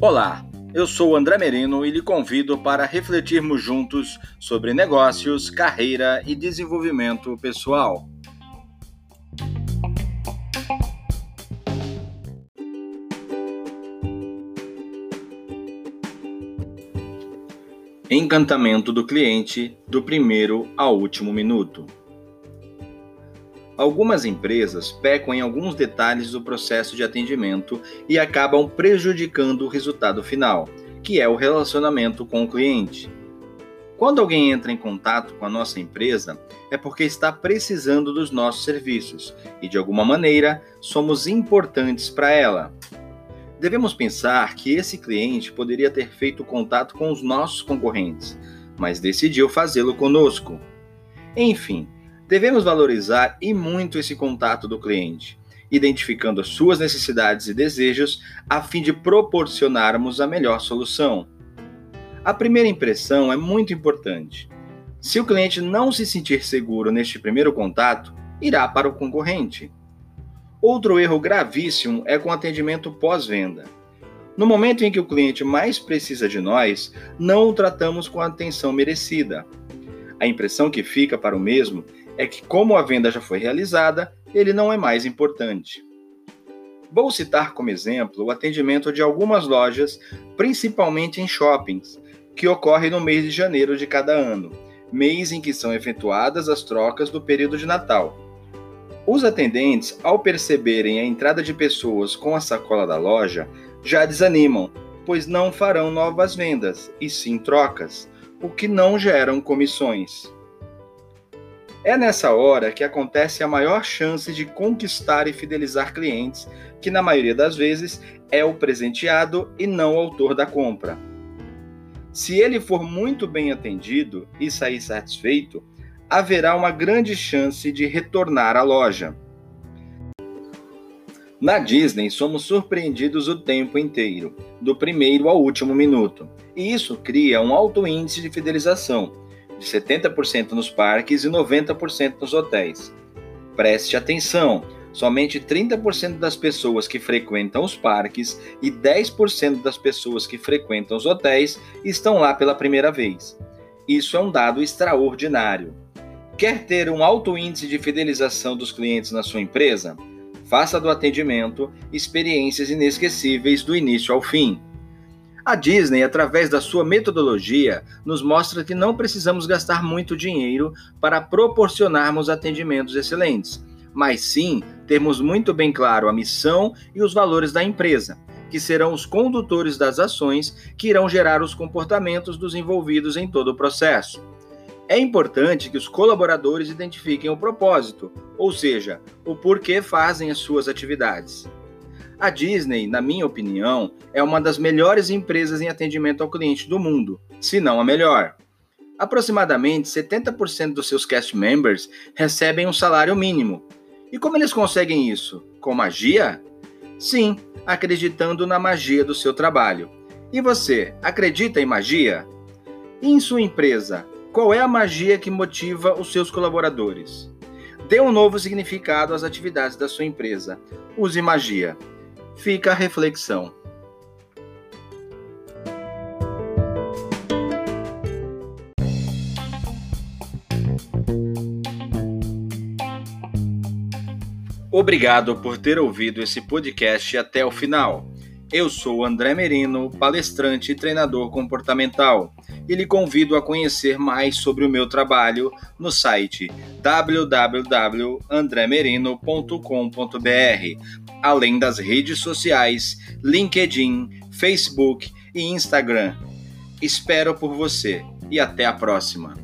Olá, eu sou André Merino e lhe convido para refletirmos juntos sobre negócios, carreira e desenvolvimento pessoal. Encantamento do cliente do primeiro ao último minuto. Algumas empresas pecam em alguns detalhes do processo de atendimento e acabam prejudicando o resultado final, que é o relacionamento com o cliente. Quando alguém entra em contato com a nossa empresa, é porque está precisando dos nossos serviços e, de alguma maneira, somos importantes para ela. Devemos pensar que esse cliente poderia ter feito contato com os nossos concorrentes, mas decidiu fazê-lo conosco. Enfim, devemos valorizar e muito esse contato do cliente, identificando as suas necessidades e desejos a fim de proporcionarmos a melhor solução. A primeira impressão é muito importante. Se o cliente não se sentir seguro neste primeiro contato, irá para o concorrente. Outro erro gravíssimo é com atendimento pós-venda. No momento em que o cliente mais precisa de nós, não o tratamos com a atenção merecida. A impressão que fica para o mesmo é que, como a venda já foi realizada, ele não é mais importante. Vou citar como exemplo o atendimento de algumas lojas, principalmente em shoppings, que ocorre no mês de janeiro de cada ano, mês em que são efetuadas as trocas do período de Natal. Os atendentes, ao perceberem a entrada de pessoas com a sacola da loja, já desanimam, pois não farão novas vendas, e sim trocas, o que não geram comissões. É nessa hora que acontece a maior chance de conquistar e fidelizar clientes, que na maioria das vezes é o presenteado e não o autor da compra. Se ele for muito bem atendido e sair satisfeito, haverá uma grande chance de retornar à loja. Na Disney, somos surpreendidos o tempo inteiro, do primeiro ao último minuto, e isso cria um alto índice de fidelização, de 70% nos parques e 90% nos hotéis. Preste atenção! Somente 30% das pessoas que frequentam os parques e 10% das pessoas que frequentam os hotéis estão lá pela primeira vez. Isso é um dado extraordinário. Quer ter um alto índice de fidelização dos clientes na sua empresa? Faça do atendimento experiências inesquecíveis do início ao fim. A Disney, através da sua metodologia, nos mostra que não precisamos gastar muito dinheiro para proporcionarmos atendimentos excelentes, mas sim termos muito bem claro a missão e os valores da empresa, que serão os condutores das ações que irão gerar os comportamentos dos envolvidos em todo o processo. É importante que os colaboradores identifiquem o propósito, ou seja, o porquê fazem as suas atividades. A Disney, na minha opinião, é uma das melhores empresas em atendimento ao cliente do mundo, se não a melhor. Aproximadamente 70% dos seus cast members recebem um salário mínimo. E como eles conseguem isso? Com magia? Sim, acreditando na magia do seu trabalho. E você, acredita em magia? E em sua empresa, qual é a magia que motiva os seus colaboradores? Dê um novo significado às atividades da sua empresa. Use magia. Fica a reflexão. Obrigado por ter ouvido esse podcast até o final. Eu sou André Merino, palestrante e treinador comportamental e lhe convido a conhecer mais sobre o meu trabalho no site www.andremerino.com.br, além das redes sociais LinkedIn, Facebook e Instagram. Espero por você e até a próxima!